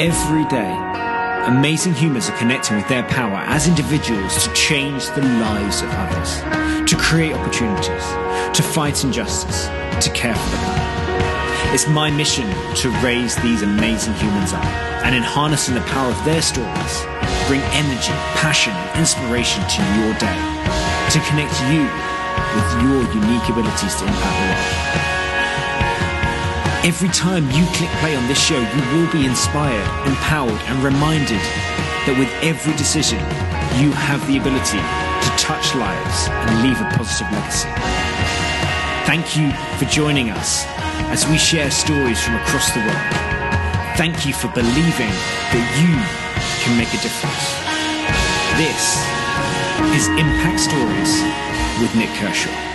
Every day, amazing humans are connecting with their power as individuals to change the lives of others, to create opportunities, to fight injustice, to care for the planet. It's my mission to raise these amazing humans up and in harnessing the power of their stories, bring energy, passion, and inspiration to your day, to connect you with your unique abilities to impact the world. Every time you click play on this show, you will be inspired, empowered, and reminded that with every decision, you have the ability to touch lives and leave a positive legacy. Thank you for joining us as we share stories from across the world. Thank you for believing that you can make a difference. This is Impact Stories with Nick Kershaw.